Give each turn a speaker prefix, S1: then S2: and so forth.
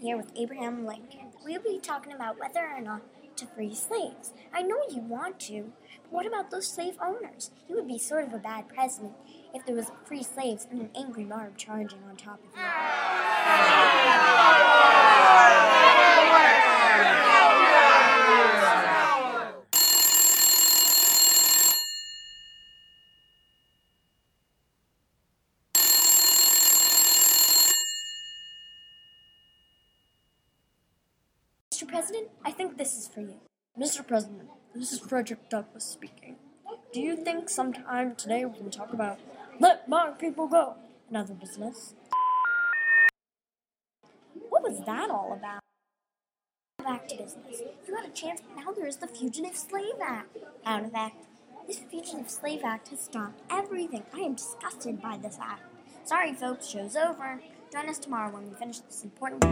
S1: here with Abraham Lincoln. We'll be talking about whether or not to free slaves. I know you want to, but what about those slave owners? He would be sort of a bad president if there was free slaves and an angry mob charging on top of him. Mr. President, I think this is for you.
S2: Mr. President, this is Frederick Douglass speaking. Do you think sometime today we can talk about let my people go and other business?
S1: What was that all about? Back to business. You had a chance, but now there is the Fugitive Slave Act. Out of fact, this Fugitive Slave Act has stopped everything. I am disgusted by this act. Sorry, folks, show's over. Join us tomorrow when we finish this important.